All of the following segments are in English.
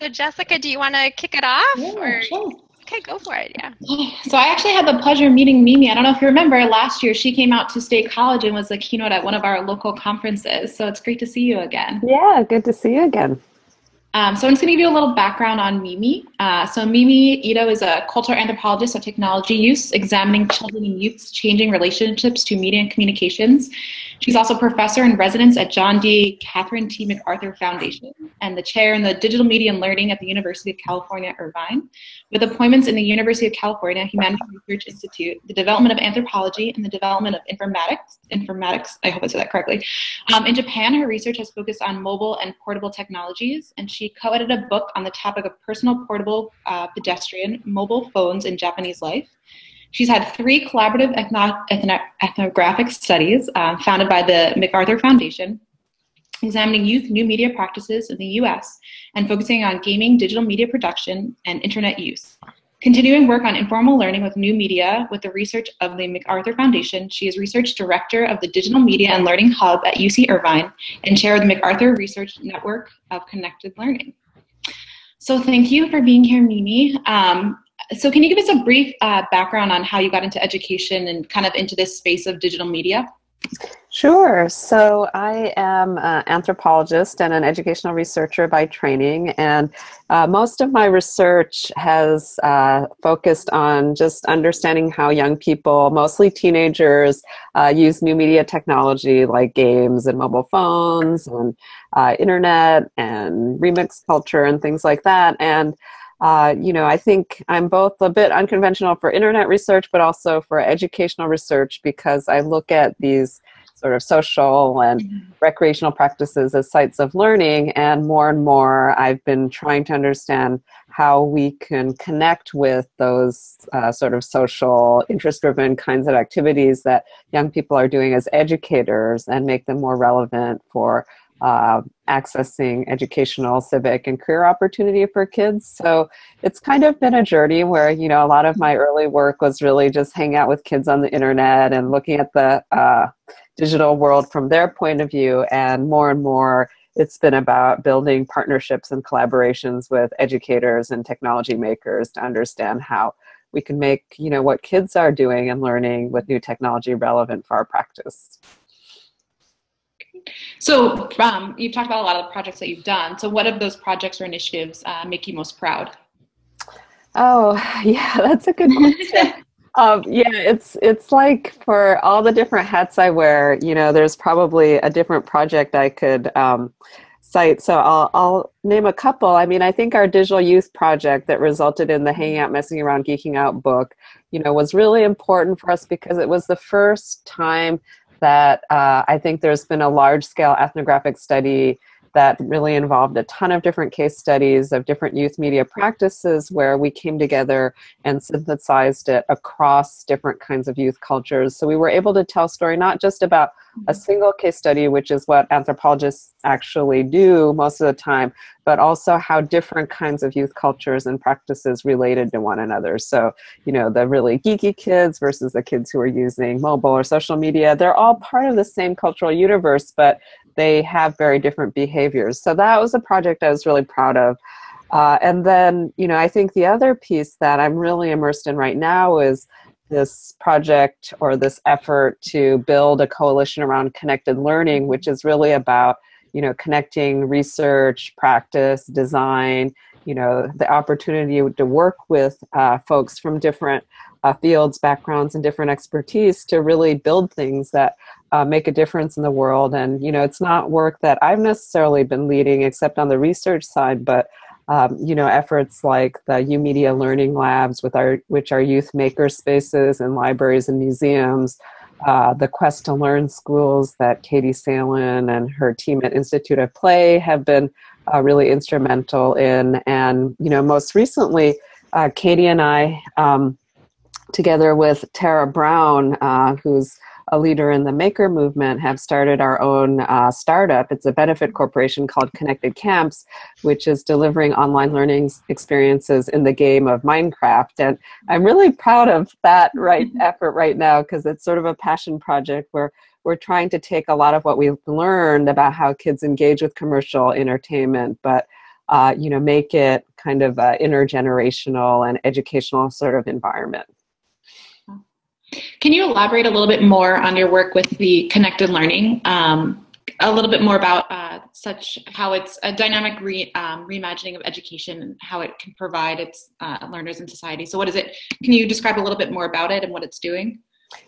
So, Jessica, do you want to kick it off? Yeah, or? Sure. Okay, go for it. Yeah. So I actually had the pleasure of meeting Mimi. I don't know if you remember last year she came out to State College and was the keynote at one of our local conferences. So it's great to see you again. Yeah, good to see you again. Um, so I'm just going to give you a little background on Mimi. Uh, so Mimi Ito is a cultural anthropologist of technology use, examining children and youth's changing relationships to media and communications. She's also professor in residence at John D. Catherine T. MacArthur Foundation and the chair in the Digital Media and Learning at the University of California, Irvine. With appointments in the University of California Humanities Research Institute, the development of anthropology and the development of informatics, informatics, I hope I said that correctly. Um, in Japan, her research has focused on mobile and portable technologies, and she co-edited a book on the topic of personal portable uh, pedestrian mobile phones in Japanese life. She's had three collaborative ethno- ethno- ethnographic studies uh, founded by the MacArthur Foundation, examining youth new media practices in the US and focusing on gaming, digital media production, and internet use. Continuing work on informal learning with new media with the research of the MacArthur Foundation, she is research director of the Digital Media and Learning Hub at UC Irvine and chair of the MacArthur Research Network of Connected Learning. So thank you for being here, Mimi. Um, so can you give us a brief uh, background on how you got into education and kind of into this space of digital media? Sure. So I am an anthropologist and an educational researcher by training, and uh, most of my research has uh, focused on just understanding how young people, mostly teenagers, uh, use new media technology like games and mobile phones and uh, internet and remix culture and things like that. And uh, you know, I think I'm both a bit unconventional for internet research, but also for educational research because I look at these sort of social and mm-hmm. recreational practices as sites of learning. And more and more, I've been trying to understand how we can connect with those uh, sort of social, interest driven kinds of activities that young people are doing as educators and make them more relevant for uh, accessing educational, civic, and career opportunity for kids. So it's kind of been a journey where, you know, a lot of my early work was really just hang out with kids on the internet and looking at the uh, digital world from their point of view. And more and more, it's been about building partnerships and collaborations with educators and technology makers to understand how we can make, you know, what kids are doing and learning with new technology relevant for our practice. So um, you've talked about a lot of the projects that you've done. So what of those projects or initiatives uh, make you most proud? Oh, yeah, that's a good question. um, yeah, it's it's like for all the different hats I wear, you know, there's probably a different project I could um, cite. So I'll I'll name a couple. I mean, I think our digital youth project that resulted in the Hanging Out, Messing Around, Geeking Out book, you know, was really important for us because it was the first time that uh, I think there's been a large scale ethnographic study that really involved a ton of different case studies of different youth media practices where we came together and synthesized it across different kinds of youth cultures. So we were able to tell a story not just about a mm-hmm. single case study, which is what anthropologists actually do most of the time, but also how different kinds of youth cultures and practices related to one another. So, you know, the really geeky kids versus the kids who are using mobile or social media, they're all part of the same cultural universe, but they have very different behaviors. So that was a project I was really proud of. Uh, and then, you know, I think the other piece that I'm really immersed in right now is this project or this effort to build a coalition around connected learning, which is really about, you know, connecting research, practice, design, you know, the opportunity to work with uh, folks from different uh, fields, backgrounds, and different expertise to really build things that uh, make a difference in the world. And, you know, it's not work that I've necessarily been leading except on the research side, but, um, you know, efforts like the YOUmedia Learning Labs, with our, which are youth maker spaces in libraries and museums, uh, the Quest to Learn schools that Katie Salen and her team at Institute of Play have been uh, really instrumental in. And, you know, most recently, uh, Katie and I, um, together with Tara Brown, uh, who's a leader in the maker movement, have started our own uh, startup. It's a benefit corporation called Connected Camps, which is delivering online learning experiences in the game of Minecraft. And I'm really proud of that right mm-hmm. effort right now because it's sort of a passion project where we're trying to take a lot of what we've learned about how kids engage with commercial entertainment, but uh, you know, make it kind of an intergenerational and educational sort of environment. Can you elaborate a little bit more on your work with the connected learning? Um, a little bit more about uh, such how it's a dynamic re, um, reimagining of education and how it can provide its uh, learners in society. So, what is it? Can you describe a little bit more about it and what it's doing?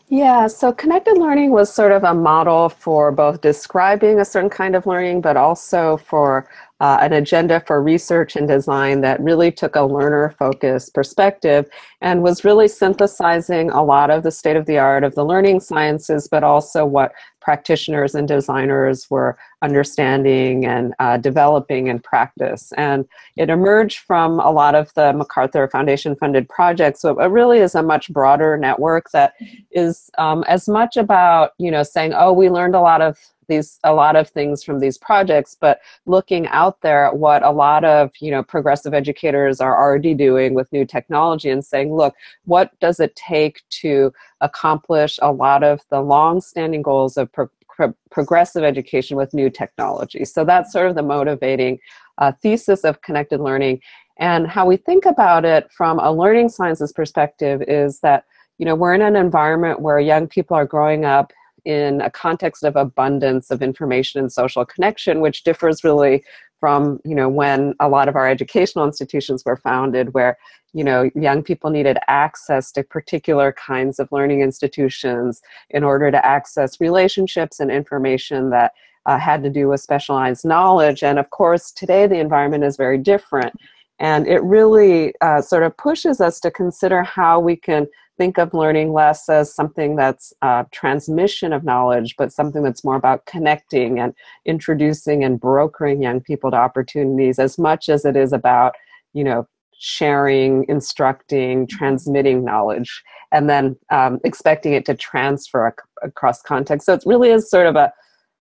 Yeah, so connected learning was sort of a model for both describing a certain kind of learning, but also for uh, an agenda for research and design that really took a learner focused perspective and was really synthesizing a lot of the state of the art of the learning sciences, but also what practitioners and designers were understanding and uh, developing in practice. And it emerged from a lot of the MacArthur Foundation funded projects. So it really is a much broader network that is um, as much about, you know, saying, oh, we learned a lot of these a lot of things from these projects but looking out there at what a lot of you know progressive educators are already doing with new technology and saying look what does it take to accomplish a lot of the long standing goals of pro- pro- progressive education with new technology? So that's sort of the motivating uh, thesis of connected learning. And how we think about it from a learning sciences perspective is that you know we're in an environment where young people are growing up in a context of abundance of information and social connection, which differs really from you know when a lot of our educational institutions were founded where you know young people needed access to particular kinds of learning institutions in order to access relationships and information that uh, had to do with specialized knowledge. And of course today the environment is very different. And it really uh, sort of pushes us to consider how we can think of learning less as something that's uh, transmission of knowledge, but something that's more about connecting and introducing and brokering young people to opportunities as much as it is about, you know, sharing, instructing, transmitting knowledge, and then um, expecting it to transfer ac- across context. So it really is sort of a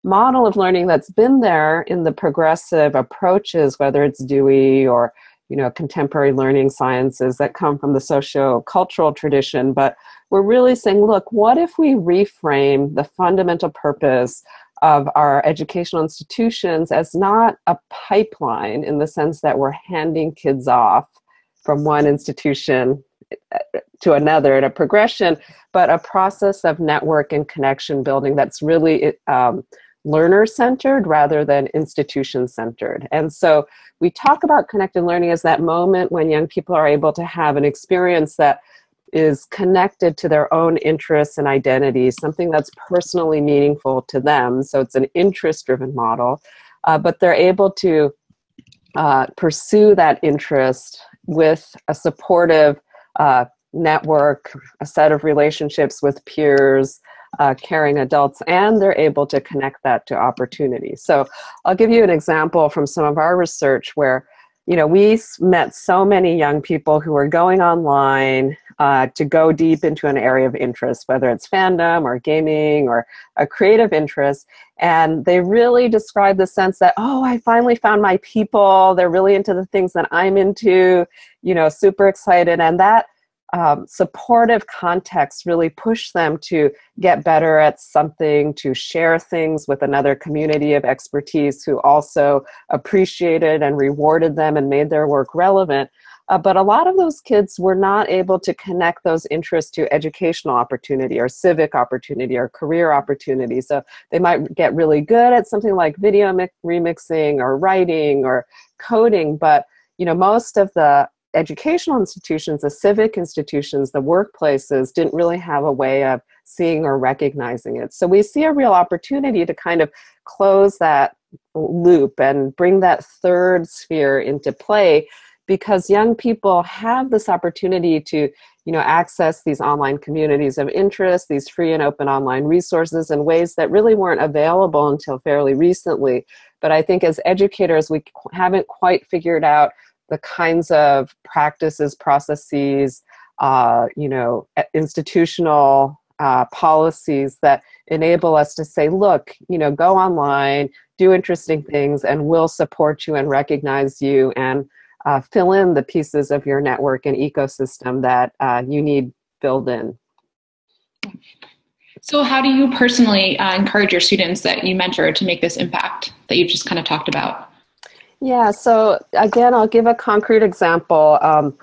model of learning that's been there in the progressive approaches, whether it's Dewey or you know contemporary learning sciences that come from the socio-cultural tradition but we're really saying look what if we reframe the fundamental purpose of our educational institutions as not a pipeline in the sense that we're handing kids off from one institution uh, to another in a progression but a process of network and connection building that's really um, learner centered rather than institution centered. And so we talk about connected learning as that moment when young people are able to have an experience that is connected to their own interests and identities, something that's personally meaningful to them. So it's an interest driven model, uh, but they're able to uh, pursue that interest with a supportive uh, network, a set of relationships with peers, uh, caring adults and they're able to connect that to opportunity. So I'll give you an example from some of our research where you know we met so many young people who are going online uh, to go deep into an area of interest whether it's fandom or gaming or a creative interest and they really describe the sense that oh i finally found my people they're really into the things that i'm into you know super excited and that um, supportive context really push them to get better at something, to share things with another community of expertise who also appreciated and rewarded them and made their work relevant. Uh, but a lot of those kids were not able to connect those interests to educational opportunity or civic opportunity or career opportunity. So they might get really good at something like video mi- remixing or writing or coding, but you know most of the educational institutions, the civic institutions, the workplaces didn't really have a way of seeing or recognizing it. So we see a real opportunity to kind of close that loop and bring that third sphere into play because young people have this opportunity to you know access these online communities of interest these free and open online resources in ways that really weren't available until fairly recently but i think as educators we haven't quite figured out the kinds of practices, processes, uh, you know, institutional uh, policies that enable us to say, look, you know, go online, do interesting things, and we'll support you and recognize you and uh, fill in the pieces of your network and ecosystem that uh, you need filled in. So, how do you personally uh, encourage your students that you mentor to make this impact that you just kind of talked about? Yeah, so again, I'll give a concrete example. Um,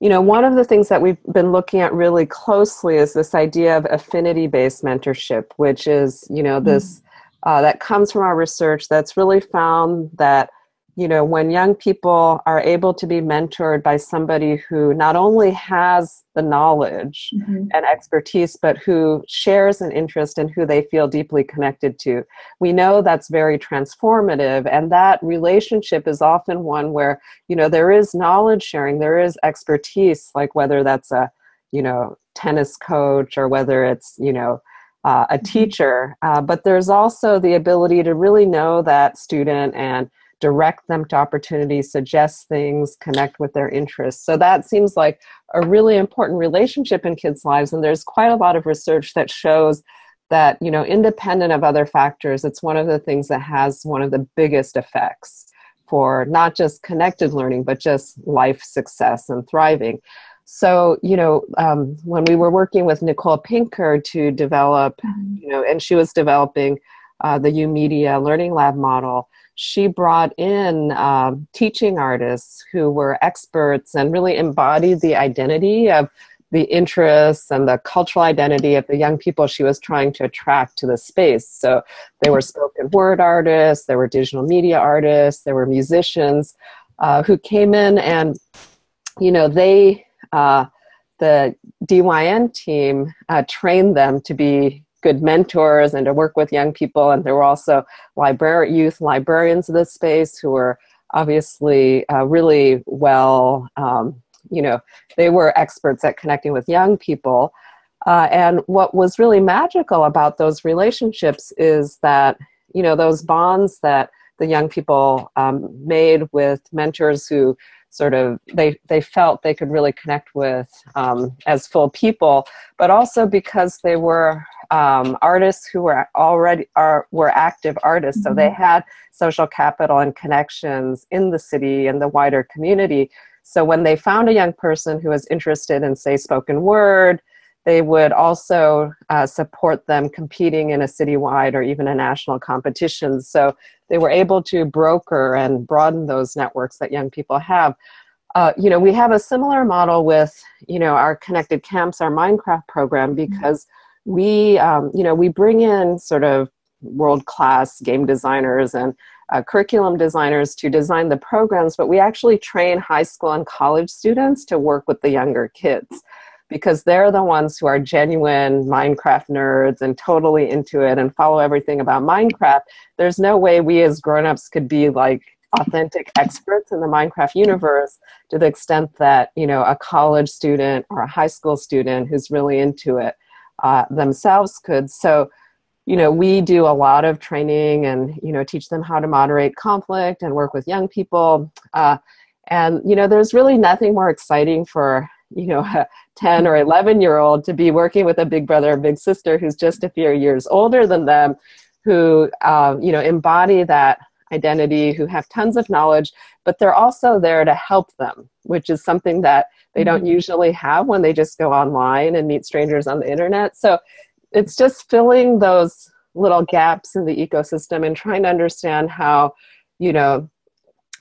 you know, one of the things that we've been looking at really closely is this idea of affinity based mentorship, which is, you know, this mm-hmm. uh, that comes from our research that's really found that you know, when young people are able to be mentored by somebody who not only has the knowledge mm-hmm. and expertise, but who shares an interest in who they feel deeply connected to, we know that's very transformative. And that relationship is often one where, you know, there is knowledge sharing, there is expertise, like whether that's a, you know, tennis coach or whether it's, you know, uh, a mm-hmm. teacher, uh, but there's also the ability to really know that student and direct them to opportunities, suggest things, connect with their interests. So that seems like a really important relationship in kids' lives. And there's quite a lot of research that shows that, you know, independent of other factors, it's one of the things that has one of the biggest effects for not just connected learning, but just life success and thriving. So, you know, um, when we were working with Nicole Pinkard to develop, mm-hmm. you know, and she was developing uh, the YOUmedia Learning Lab model, she brought in um, teaching artists who were experts and really embodied the identity of the interests and the cultural identity of the young people she was trying to attract to the space. So they were spoken word artists, there were digital media artists, there were musicians uh, who came in and, you know, they, uh, the DYN team uh, trained them to be good mentors and to work with young people. And there were also library youth librarians of this space who were obviously uh, really well, um, you know, they were experts at connecting with young people. Uh, and what was really magical about those relationships is that, you know, those bonds that the young people um, made with mentors who sort of they they felt they could really connect with um, as full people, but also because they were um, artists who were already are were active artists, mm-hmm. so they mm-hmm. had social capital and connections in the city and the wider community. So when they found a young person who was interested in, say, spoken word, they would also uh, support them competing in a citywide or even a national competition. So they were able to broker and broaden those networks that young people have. Uh, you know, we have a similar model with, you know, our connected camps, our Minecraft program, mm-hmm. because we, um, you know, we bring in sort of world-class game designers and uh, curriculum designers to design the programs, but we actually train high school and college students to work with the younger kids because they're the ones who are genuine Minecraft nerds and totally into it and follow everything about Minecraft. There's no way we as grown-ups could be like authentic experts in the Minecraft universe to the extent that, you know, a college student or a high school student who's really into it uh, themselves could. So, you know, we do a lot of training and, you know, teach them how to moderate conflict and work with young people. Uh, and, you know, there's really nothing more exciting for you know a 10 or 11 year old to be working with a big brother or big sister who's just a few years older than them who um, you know embody that identity who have tons of knowledge but they're also there to help them which is something that they don't mm-hmm. usually have when they just go online and meet strangers on the internet so it's just filling those little gaps in the ecosystem and trying to understand how you know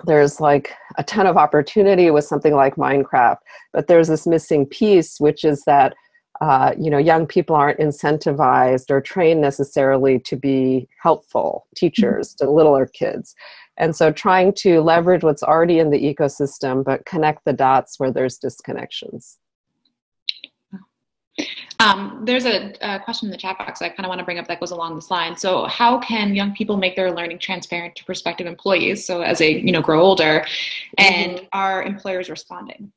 there's like a ton of opportunity with something like Minecraft, but there's this missing piece, which is that uh, you know young people aren't incentivized or trained necessarily to be helpful teachers to littler kids, and so trying to leverage what's already in the ecosystem, but connect the dots where there's disconnections. Um, there's a, a, question in the chat box I kind of want to bring up that goes along this line. So, how can young people make their learning transparent to prospective employees? So, as they you know grow older, and mm-hmm. are employers responding?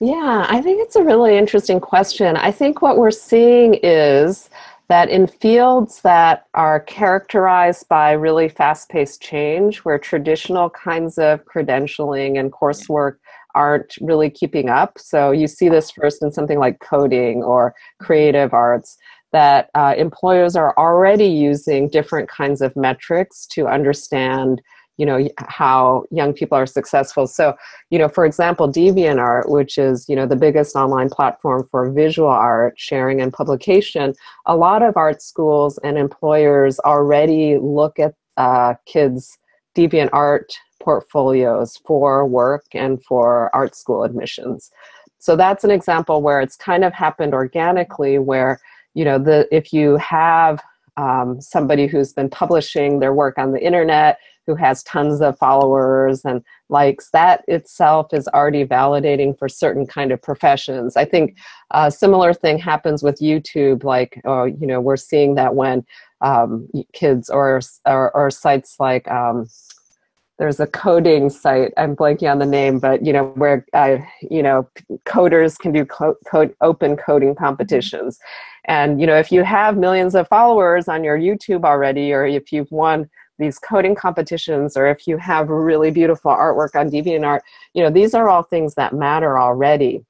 Yeah, I think it's a really interesting question. I think what we're seeing is that in fields that are characterized by really fast paced change, where traditional kinds of credentialing and coursework aren't really keeping up. So you see this first in something like coding or creative arts that uh, employers are already using different kinds of metrics to understand you know how young people are successful so you know for example deviantart which is you know the biggest online platform for visual art sharing and publication a lot of art schools and employers already look at uh, kids deviant art portfolios for work and for art school admissions. So that's an example where it's kind of happened organically where, you know, the if you have um, somebody who's been publishing their work on the internet, who has tons of followers and likes, that itself is already validating for certain kind of professions. I think a similar thing happens with YouTube. Like, oh, you know, we're seeing that when um, kids or, or, or sites like um, there's a coding site. I'm blanking on the name but you know where uh, you know coders can do co- code open coding competitions. And you know if you have millions of followers on your youtube already or if you've won these coding competitions or if you have really beautiful artwork on deviantart you know these are all things that matter already.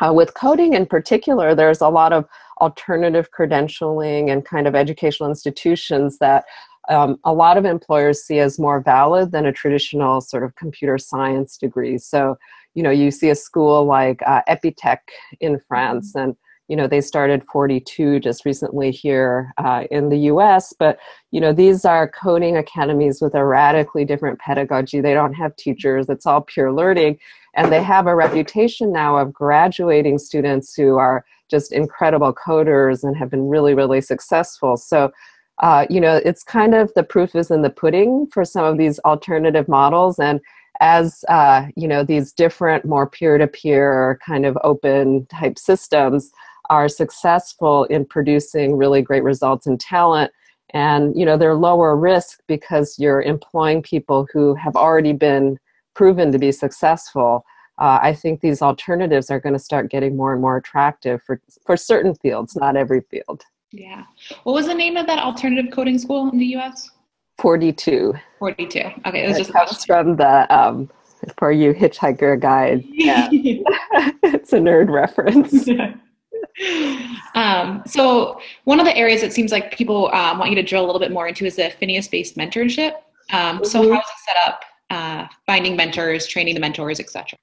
Uh, with coding in particular there's a lot of alternative credentialing and kind of educational institutions that um, a lot of employers see as more valid than a traditional sort of computer science degree. So, you know, you see a school like uh, Epitech in France, mm-hmm. and you know they started 42 just recently here uh, in the U.S. But you know these are coding academies with a radically different pedagogy. They don't have teachers; it's all pure learning, and they have a reputation now of graduating students who are just incredible coders and have been really, really successful. So uh, you know, it's kind of the proof is in the pudding for some of these alternative models. And as, uh, you know, these different, more peer to peer kind of open type systems are successful in producing really great results in talent. And, you know, they're lower risk because you're employing people who have already been proven to be successful. Uh, I think these alternatives are going to start getting more and more attractive for, for certain fields, not every field. Yeah. What was the name of that alternative coding school in the U.S.? 42. 42. Okay, it was it just comes from the um, for you hitchhiker guide. Yeah, it's a nerd reference. um, so one of the areas it seems like people um, want you to drill a little bit more into is the affinity-based mentorship. Um, mm-hmm. So how is it set up? Uh, finding mentors, training the mentors, etc.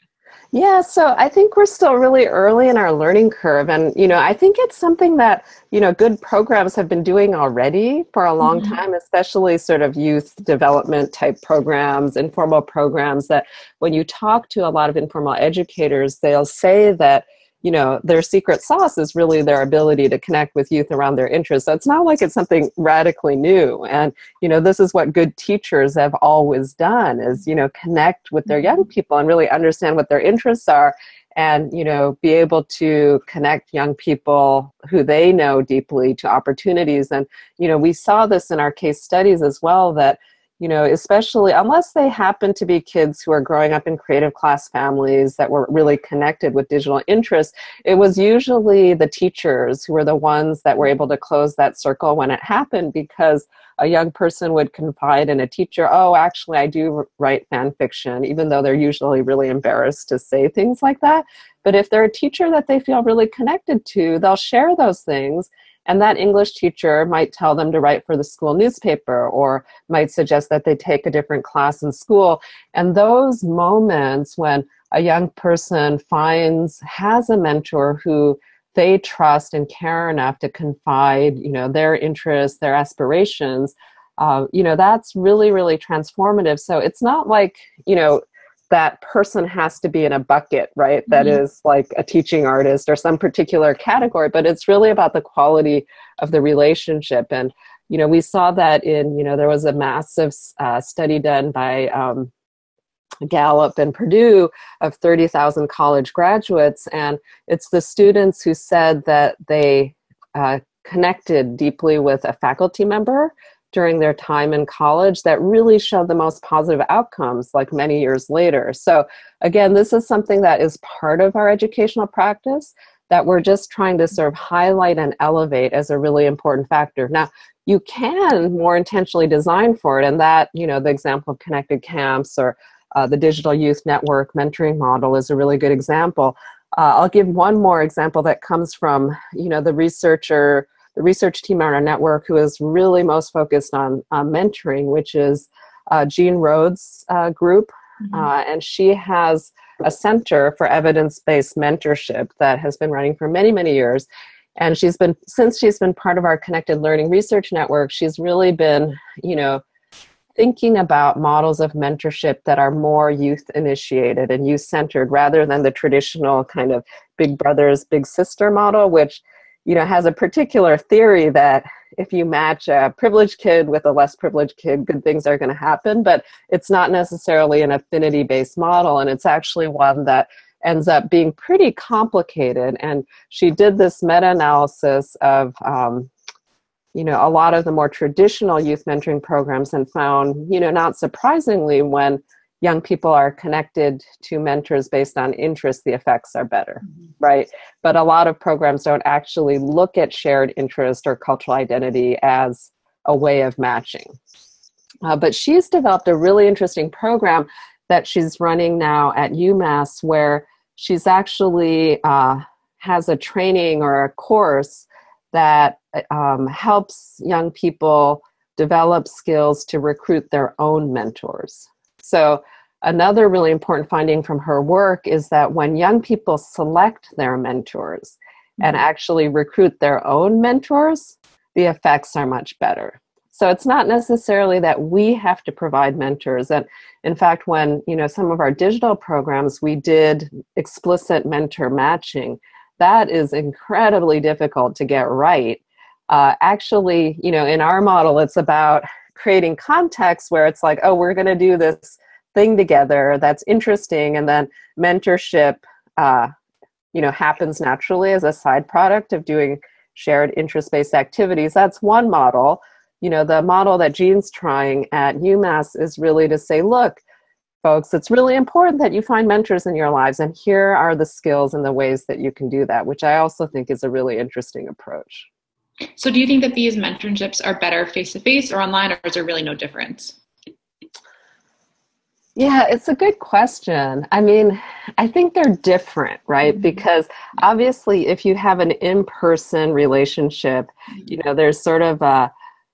Yeah, so I think we're still really early in our learning curve. And, you know, I think it's something that, you know, good programs have been doing already for a long mm-hmm. time, especially sort of youth development type programs, informal programs that when you talk to a lot of informal educators, they'll say that, you know their secret sauce is really their ability to connect with youth around their interests. So it's not like it's something radically new. And you know this is what good teachers have always done is you know connect with their young mm-hmm. people and really understand what their interests are and you know be able to connect young people who they know deeply to opportunities. And you know we saw this in our case studies as well that you know, especially unless they happen to be kids who are growing up in creative class families that were really connected with digital interests, it was usually the teachers who were the ones that were able to close that circle when it happened because a young person would confide in a teacher, oh, actually, I do write fan fiction, even though they're usually really embarrassed to say things like that. But if they're a teacher that they feel really connected to, they'll share those things and that English teacher might tell them to write for the school newspaper or might suggest that they take a different class in school. And those moments when a young person finds, has a mentor who they trust and care enough to confide, you know, their interests, their aspirations, uh, you know, that's really, really transformative. So it's not like, you know, that person has to be in a bucket, right? That mm-hmm. is like a teaching artist or some particular category, but it's really about the quality of the relationship. And, you know, we saw that in, you know, there was a massive uh, study done by um, Gallup and Purdue of 30,000 college graduates. And it's the students who said that they uh, connected deeply with a faculty member during their time in college that really showed the most positive outcomes like many years later. So, again, this is something that is part of our educational practice that we're just trying to sort of highlight and elevate as a really important factor. Now, you can more intentionally design for it, and that, you know, the example of connected camps or uh, the digital youth network mentoring model is a really good example. Uh, I'll give one more example that comes from, you know, the researcher the research team on our network who is really most focused on uh, mentoring, which is uh, Jean Rhodes' uh, group. Mm-hmm. Uh, and she has a center for evidence based mentorship that has been running for many, many years. And she's been, since she's been part of our Connected Learning Research Network, she's really been, you know, thinking about models of mentorship that are more youth initiated and youth centered rather than the traditional kind of big brothers, big sister model, which you know has a particular theory that if you match a privileged kid with a less privileged kid, good things are going to happen. But it's not necessarily an affinity based model, and it's actually one that ends up being pretty complicated. And she did this meta analysis of um, you know a lot of the more traditional youth mentoring programs and found you know not surprisingly when young people are connected to mentors based on interest the effects are better mm-hmm. right but a lot of programs don't actually look at shared interest or cultural identity as a way of matching uh, but she's developed a really interesting program that she's running now at umass where she's actually uh, has a training or a course that um, helps young people develop skills to recruit their own mentors. So, another really important finding from her work is that when young people select their mentors and mm-hmm. actually recruit their own mentors, the effects are much better. So it's not necessarily that we have to provide mentors. And in fact, when you know some of our digital programs, we did explicit mentor matching that is incredibly difficult to get right. Uh, actually, you know, in our model, it's about creating context where it's like, oh, we're going to do this thing together that's interesting, and then mentorship, uh, you know, happens naturally as a side product of doing shared interest-based activities. That's one model. You know, the model that Jean's trying at UMass is really to say, look, folks, it's really important that you find mentors in your lives. And here are the skills and the ways that you can do that, which I also think is a really interesting approach. So, do you think that these mentorships are better face to face or online, or is there really no difference? Yeah, it's a good question. I mean, I think they're different, right? Mm-hmm. Because obviously, if you have an in person relationship, you know, there's sort of a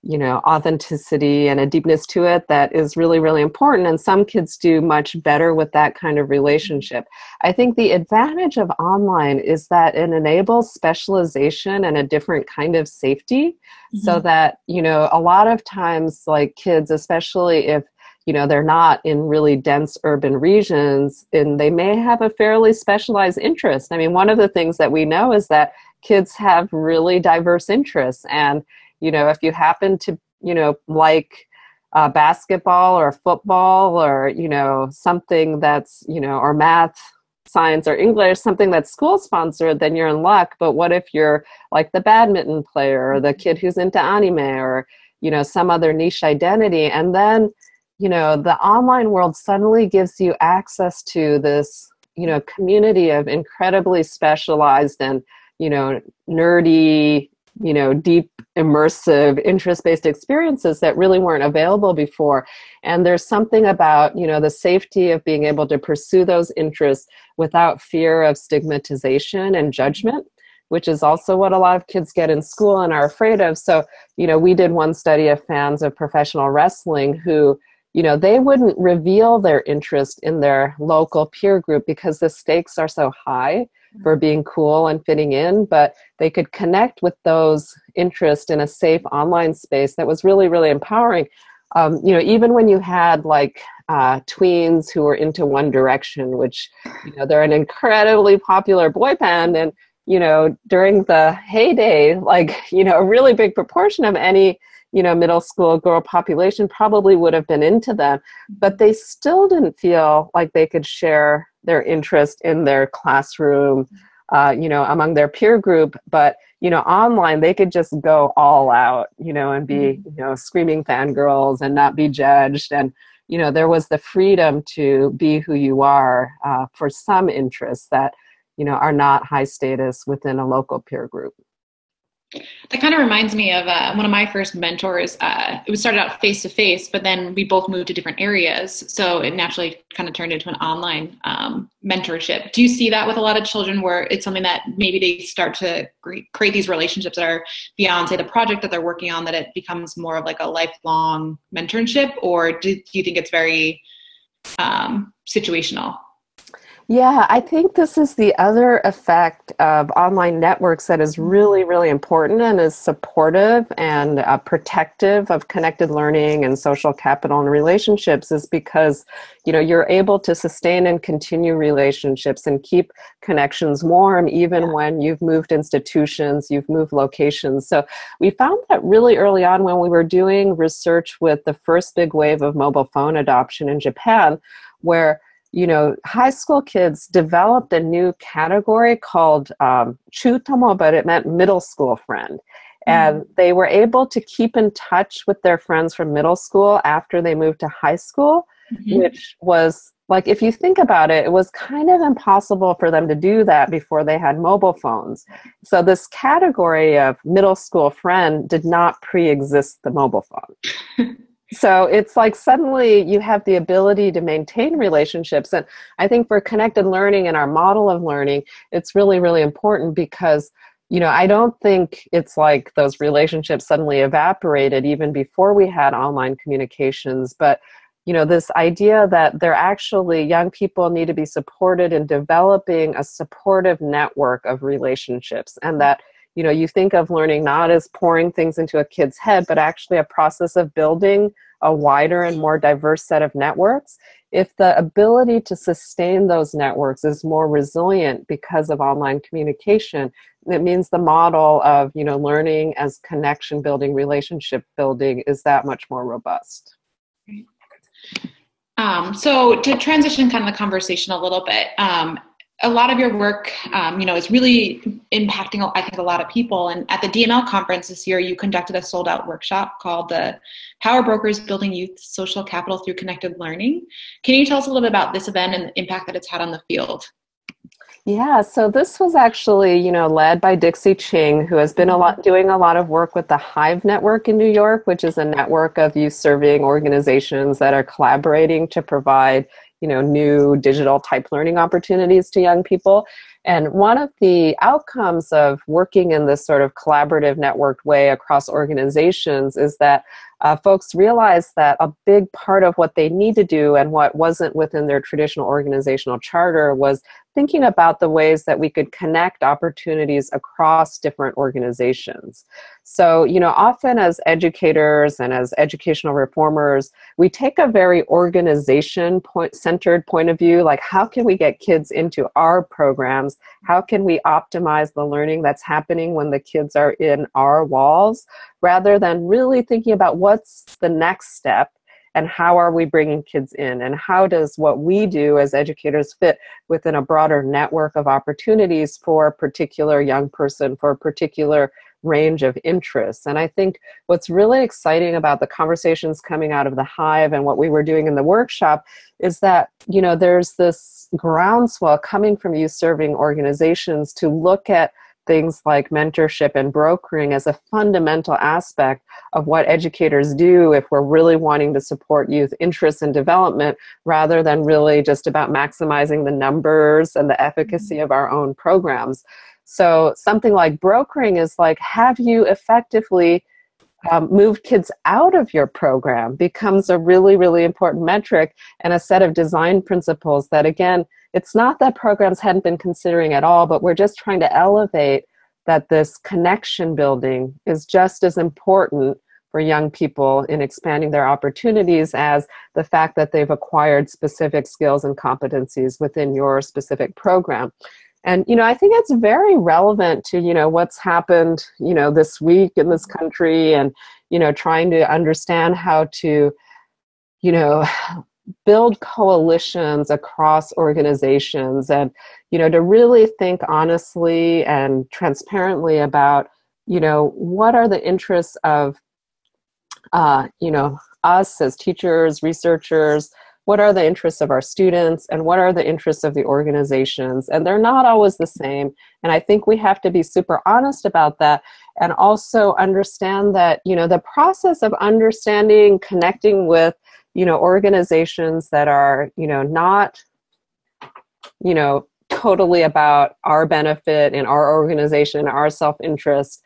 you know authenticity and a deepness to it that is really really important and some kids do much better with that kind of relationship i think the advantage of online is that it enables specialization and a different kind of safety mm-hmm. so that you know a lot of times like kids especially if you know they're not in really dense urban regions and they may have a fairly specialized interest i mean one of the things that we know is that kids have really diverse interests and you know if you happen to you know like uh, basketball or football or you know something that's you know or math science or english something that's school sponsored then you're in luck. But what if you're like the badminton player or the kid who's into anime or you know some other niche identity? And then you know the online world suddenly gives you access to this you know community of incredibly specialized and you know nerdy you know deep immersive interest-based experiences that really weren't available before. And there's something about you know the safety of being able to pursue those interests without fear of stigmatization and judgment which is also what a lot of kids get in school and are afraid of. So you know we did one study of fans of professional wrestling who you know they wouldn't reveal their interest in their local peer group because the stakes are so high for being cool and fitting in, but they could connect with those interests in a safe online space that was really, really empowering. Um, you know, even when you had like uh, tweens who were into One Direction, which, you know, they're an incredibly popular boy band, and you know, during the heyday, like, you know, a really big proportion of any you know middle school girl population probably would have been into them but they still didn't feel like they could share their interest in their classroom, uh, you know, among their peer group. But you know, online they could just go all out, you know, and be mm-hmm. you know screaming fangirls and not be judged. And you know, there was the freedom to be who you are uh, for some interests that you know are not high status within a local peer group. That kind of reminds me of uh, one of my first mentors. Uh, it was started out face to face, but then we both moved to different areas, so it naturally kind of turned into an online um, mentorship. Do you see that with a lot of children, where it's something that maybe they start to create these relationships that are beyond, say, the project that they're working on, that it becomes more of like a lifelong mentorship, or do, do you think it's very um, situational? Yeah, I think this is the other effect of online networks that is really, really important and is supportive and uh, protective of connected learning and social capital and relationships is because, you know, you're able to sustain and continue relationships and keep connections warm even yeah. when you've moved institutions, you've moved locations. So we found that really early on when we were doing research with the first big wave of mobile phone adoption in Japan, where you know, high school kids developed a new category called um, chutomo, but it meant middle school friend. And mm-hmm. they were able to keep in touch with their friends from middle school after they moved to high school, mm-hmm. which was like, if you think about it, it was kind of impossible for them to do that before they had mobile phones. So, this category of middle school friend did not pre exist the mobile phone. so it's like suddenly you have the ability to maintain relationships. And i think for connected learning and our model of learning it's really really important because you know i don't think it's like those relationships suddenly evaporated even before we had online communications. But you know this idea that they're actually young people need to be supported in developing a supportive network of relationships and that you know you think of learning not as pouring things into a kid's head but actually a process of building a wider and more diverse set of networks. If the ability to sustain those networks is more resilient because of online communication it means the model of you know learning as connection building relationship building is that much more robust. Um, so to transition kind of the conversation a little bit um, a lot of your work, um, you know, is really impacting, I think, a lot of people. And at the DML conference this year, you conducted a sold out workshop called the Power Brokers Building Youth Social Capital Through Connected Learning. Can you tell us a little bit about this event and the impact that it's had on the field? Yeah, so this was actually, you know, led by Dixie Ching, who has been a lot doing a lot of work with the Hive Network in New York, which is a network of youth serving organizations that are collaborating to provide you know new digital type learning opportunities to young people. And one of the outcomes of working in this sort of collaborative networked way across organizations is that uh, folks realized that a big part of what they need to do and what wasn't within their traditional organizational charter was thinking about the ways that we could connect opportunities across different organizations. So, you know, often as educators and as educational reformers, we take a very organization point centered point of view like how can we get kids into our programs? How can we optimize the learning that's happening when the kids are in our walls rather than really thinking about what's the next step and how are we bringing kids in and how does what we do as educators fit within a broader network of opportunities for a particular young person for a particular range of interests. And i think what's really exciting about the conversations coming out of the hive and what we were doing in the workshop is that you know there's this groundswell coming from youth serving organizations to look at things like mentorship and brokering as a fundamental aspect of what educators do if we're really wanting to support youth interests and development rather than really just about maximizing the numbers and the efficacy mm-hmm. of our own programs. So, something like brokering is like, have you effectively um, moved kids out of your program becomes a really, really important metric and a set of design principles that, again, it's not that programs hadn't been considering at all, but we're just trying to elevate that this connection building is just as important for young people in expanding their opportunities as the fact that they've acquired specific skills and competencies within your specific program. And you know i think it's very relevant to you know what's happened you know this week in this country and you know trying to understand how to you know build coalitions across organizations and you know to really think honestly and transparently about you know what are the interests of uh, you know us as teachers researchers? What are the interests of our students and what are the interests of the organizations? And they're not always the same. And i think we have to be super honest about that and also understand that you know the process of understanding connecting with you know organizations that are you know not you know totally about our benefit and our organization our self-interest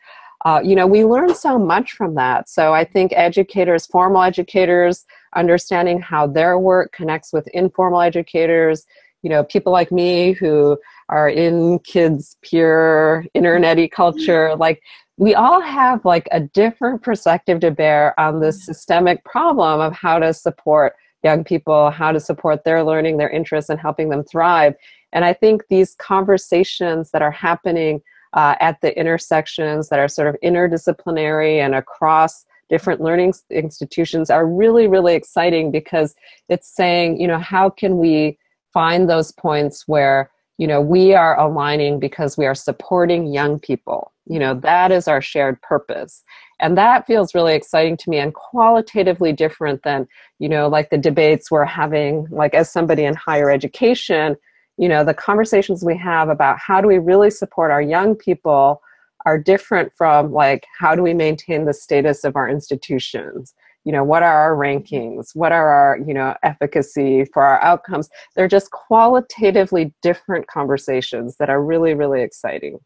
uh, you know we learn so much from that. So i think educators formal educators understanding how their work connects with informal educators you know, people like me who are in kids' peer internety culture, like we all have like a different perspective to bear on this systemic problem of how to support young people, how to support their learning, their interests, and helping them thrive. And I think these conversations that are happening uh, at the intersections that are sort of interdisciplinary and across different learning institutions are really, really exciting because it's saying, you know, how can we find those points where, you know, we are aligning because we are supporting young people. You know, that is our shared purpose. And that feels really exciting to me and qualitatively different than, you know, like the debates we're having, like as somebody in higher education, you know, the conversations we have about how do we really support our young people are different from like how do we maintain the status of our institutions? You know what are our rankings? What are our you know efficacy for our outcomes? They're just qualitatively different conversations that are really really exciting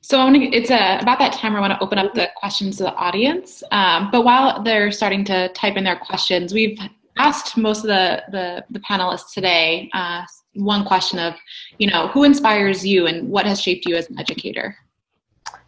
so I want to, it's a, uh, about that time I want to open up the questions to the audience. Um, but while they're starting to type in their questions, we've asked most of the, the, the panelists today uh, one question of, you know, who inspires you and what has shaped you as an educator?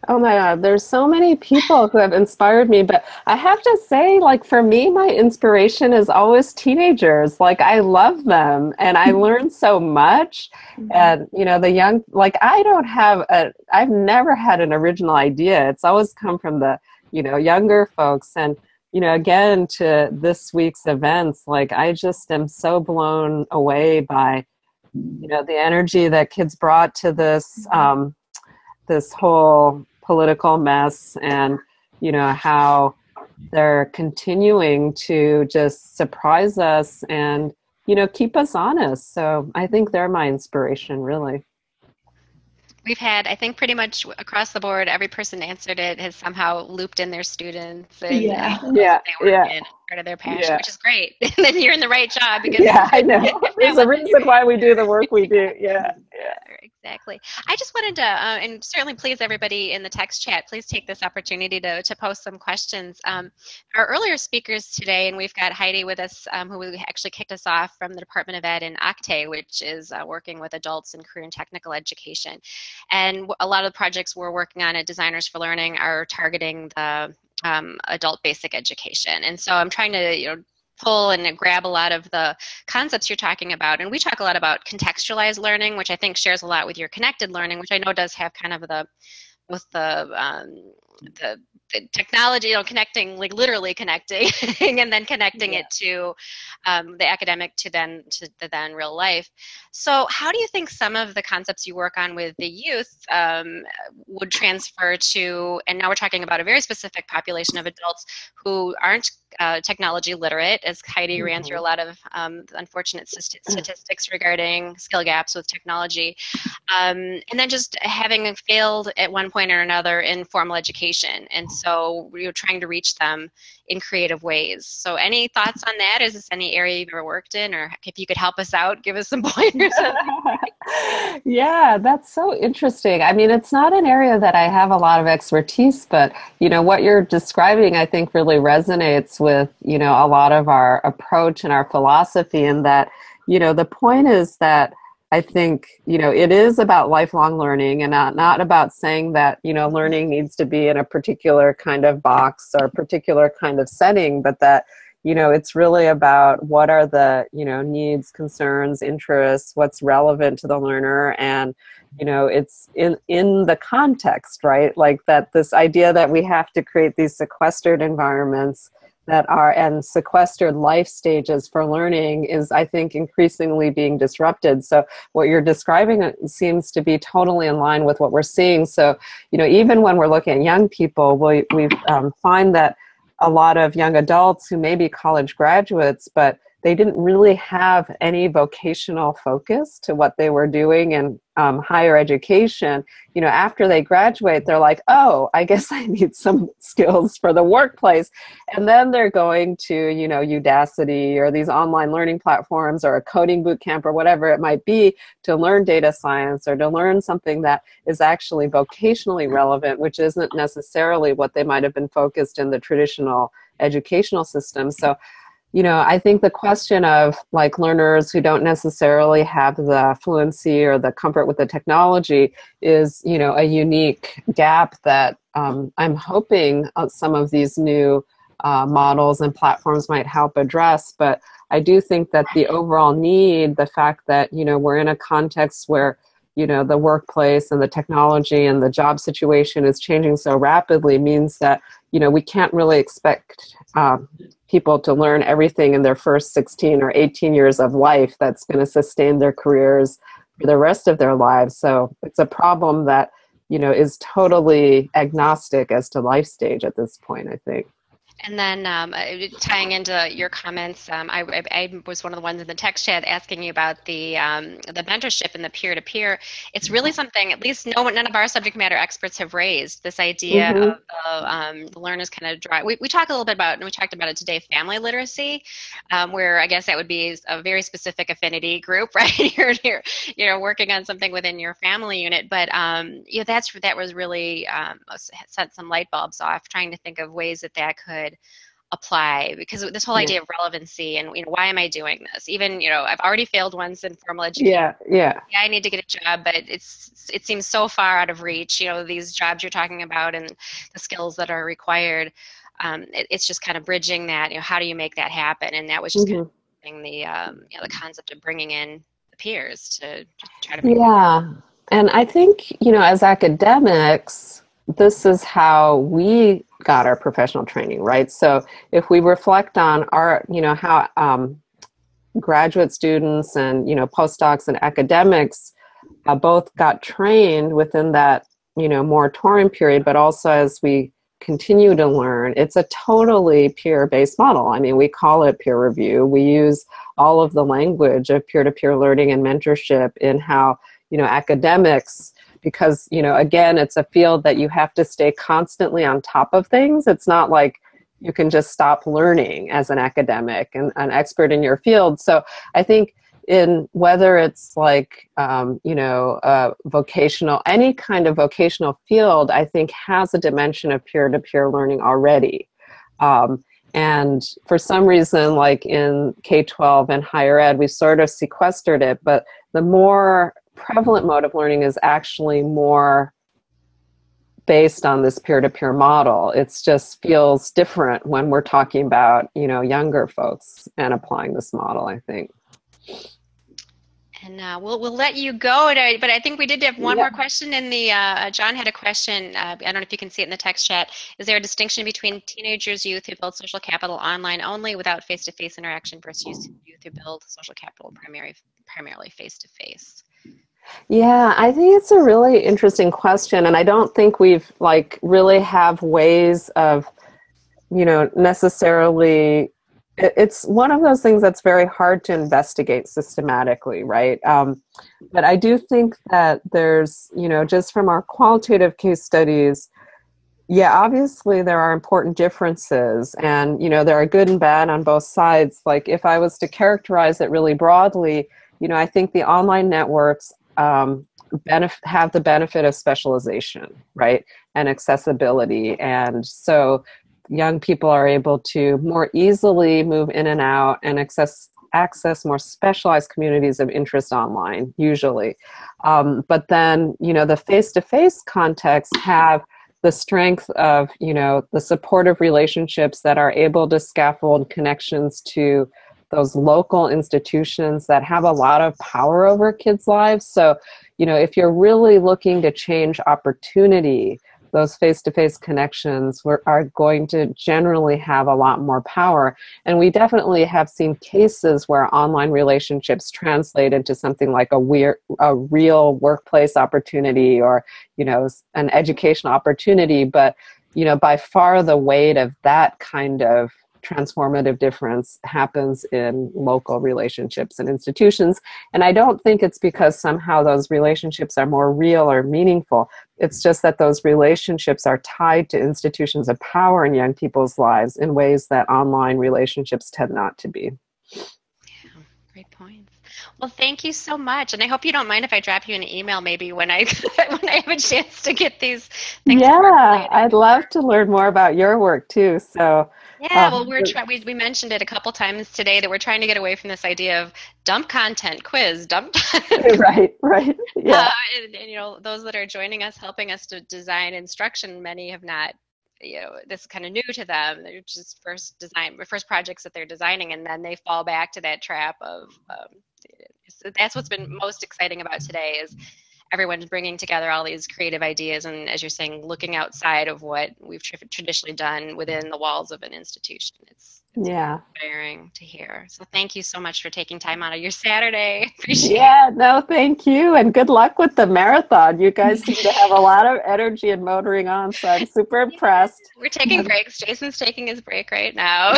Oh my God, there's so many people who have inspired me, but I have to say, like, for me, my inspiration is always teenagers. Like, I love them and I learn so much. Mm-hmm. And, you know, the young, like, I don't have a, I've never had an original idea. It's always come from the, you know, younger folks. And, you know, again, to this week's events, like, I just am so blown away by, you know, the energy that kids brought to this, mm-hmm. um, this whole political mess and you know how they're continuing to just surprise us and you know keep us honest. So i think they're my inspiration really. We've had i think pretty much across the board every person answered it has somehow looped in their students and yeah. yeah yeah. part of their passion yeah. which is great. And then you're in the right job because yeah i know. there's a reason why we do the work we do. Yeah yeah exactly. I just wanted to, uh, and certainly please everybody in the text chat, please take this opportunity to, to post some questions. Um, our earlier speakers today, and we've got Heidi with us, um, who actually kicked us off from the Department of Ed in OCTE, which is uh, working with adults in career and technical education. And a lot of the projects we're working on at Designers for Learning are targeting the um, adult basic education. And so I'm trying to, you know, pull and grab a lot of the concepts you're talking about. And we talk a lot about contextualized learning, which I think shares a lot with your connected learning, which I know does have kind of the with the um, the technology, you know, connecting, like literally connecting, and then connecting yeah. it to um, the academic to then to the then real life. So, how do you think some of the concepts you work on with the youth um, would transfer to? And now we're talking about a very specific population of adults who aren't uh, technology literate, as Heidi mm-hmm. ran through a mm-hmm. lot of um, unfortunate statistics regarding skill gaps with technology, um, and then just having failed at one point or another in formal education. And so we are trying to reach them in creative ways. So any thoughts on that? Is this any area you've ever worked in, or if you could help us out, give us some pointers. yeah, that's so interesting. I mean, it's not an area that I have a lot of expertise, but you know what you're describing, I think, really resonates with you know a lot of our approach and our philosophy, in that you know the point is that I think, you know, it is about lifelong learning and not, not about saying that, you know, learning needs to be in a particular kind of box or particular kind of setting, but that, you know, it's really about what are the, you know, needs, concerns, interests, what's relevant to the learner and, you know, it's in in the context, right? Like that this idea that we have to create these sequestered environments that are and sequestered life stages for learning is i think increasingly being disrupted. So what you're describing uh, seems to be totally in line with what we're seeing. So you know even when we're looking at young people we, we um, find that a lot of young adults who may be college graduates but they didn't really have any vocational focus to what they were doing in um, higher education. You know after they graduate they're like oh i guess i need some skills for the workplace. And then they're going to you know udacity or these online learning platforms or a coding boot camp or whatever it might be to learn data science or to learn something that is actually vocationally relevant which isn't necessarily what they might have been focused in the traditional educational system. So you know, I think the question of like learners who don't necessarily have the fluency or the comfort with the technology is, you know, a unique gap that um, I'm hoping uh, some of these new uh, models and platforms might help address. But I do think that the overall need, the fact that, you know, we're in a context where, you know, the workplace and the technology and the job situation is changing so rapidly means that, you know, we can't really expect um, people to learn everything in their first 16 or 18 years of life that's going to sustain their careers for the rest of their lives. So it's a problem that, you know, is totally agnostic as to life stage at this point, I think. And then um, uh, tying into your comments, um, I, I, was one of the ones in the text chat asking you about the um, the mentorship and the peer to peer. It's really something at least no none of our subject matter experts have raised this idea mm-hmm. of the, um, the, learners kind of drive. We, we talk a little bit about and we talked about it today, family literacy, um, where I guess that would be a very specific affinity group, right? you're, you're you know working on something within your family unit, but um, yeah, that's that was really set some light bulbs off, trying to think of ways that that could could apply because this whole idea of relevancy and you know why am i doing this? Even you know i've already failed once in formal education. Yeah yeah. Yeah i need to get a job but it's it seems so far out of reach you know these jobs you're talking about and the skills that are required. Um, it, it's just kind of bridging that you know how do you make that happen? And that was just mm-hmm. kind of the um, you know the concept of bringing in the peers to, to try to yeah. And i think you know as academics this is how we got our professional training, right? So if we reflect on our, you know, how um, graduate students and, you know, postdocs and academics uh, both got trained within that, you know, moratorium period, but also as we continue to learn, it's a totally peer-based model. I mean, we call it peer review. We use all of the language of peer-to-peer learning and mentorship in how, you know, academics because you know again it's a field that you have to stay constantly on top of things. It's not like you can just stop learning as an academic and an expert in your field. So i think in whether it's like um, you know vocational any kind of vocational field i think has a dimension of peer-to-peer learning already. Um, and for some reason like in k-12 and higher ed we sort of sequestered it but the more prevalent mode of learning is actually more based on this peer-to-peer model it just feels different when we're talking about you know younger folks and applying this model i think and uh, we'll we'll let you go. But I think we did have one yeah. more question in the. Uh, John had a question. Uh, I don't know if you can see it in the text chat. Is there a distinction between teenagers, youth who build social capital online only without face-to-face interaction versus youth who build social capital primary primarily face-to-face? Yeah, I think it's a really interesting question, and I don't think we've like really have ways of, you know, necessarily. It's one of those things that's very hard to investigate systematically, right? Um, but I do think that there's, you know, just from our qualitative case studies, yeah, obviously there are important differences, and you know there are good and bad on both sides. Like if I was to characterize it really broadly, you know, I think the online networks um, benef- have the benefit of specialization, right, and accessibility. And so young people are able to more easily move in and out and access access more specialized communities of interest online usually um, but then you know the face-to-face contexts have the strength of you know the supportive relationships that are able to scaffold connections to those local institutions that have a lot of power over kids' lives. So, you know, if you're really looking to change opportunity, those face-to-face connections are going to generally have a lot more power and we definitely have seen cases where online relationships translate into something like a weird a real workplace opportunity or you know an educational opportunity but you know by far the weight of that kind of transformative difference happens in local relationships and institutions. And I don't think it's because somehow those relationships are more real or meaningful. It's just that those relationships are tied to institutions of power in young people's lives in ways that online relationships tend not to be. Yeah, great points. Well, thank you so much, and I hope you don't mind if I drop you an email maybe when I when I have a chance to get these things. Yeah, I'd love to learn more about your work too. So Yeah, um, well, we're try- we, we mentioned it a couple times today that we're trying to get away from this idea of dump content quiz, dump. right, right, yeah. Uh, and, and, you know, those that are joining us, helping us to design instruction, many have not. You know, this is kind of new to them. They're just first design, first projects that they're designing, and then they fall back to that trap of. Um, that's what's been most exciting about today is everyone's bringing together all these creative ideas and as you're saying looking outside of what we've tra- traditionally done within the walls of an institution. It's yeah inspiring to hear so thank you so much for taking time out of your saturday Appreciate yeah it. no thank you and good luck with the marathon you guys seem to have a lot of energy and motoring on so i'm super impressed we're taking um, breaks jason's taking his break right now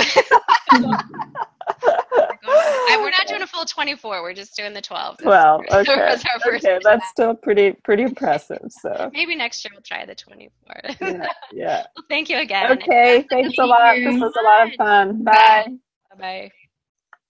we're not doing a full 24. We're just doing the 12. 12. Okay. okay, that's still pretty pretty impressive. So maybe next year we'll try the 24. yeah. yeah. Well, thank you again. Okay. Thanks a lot. This was a lot of fun. Bye. Bye.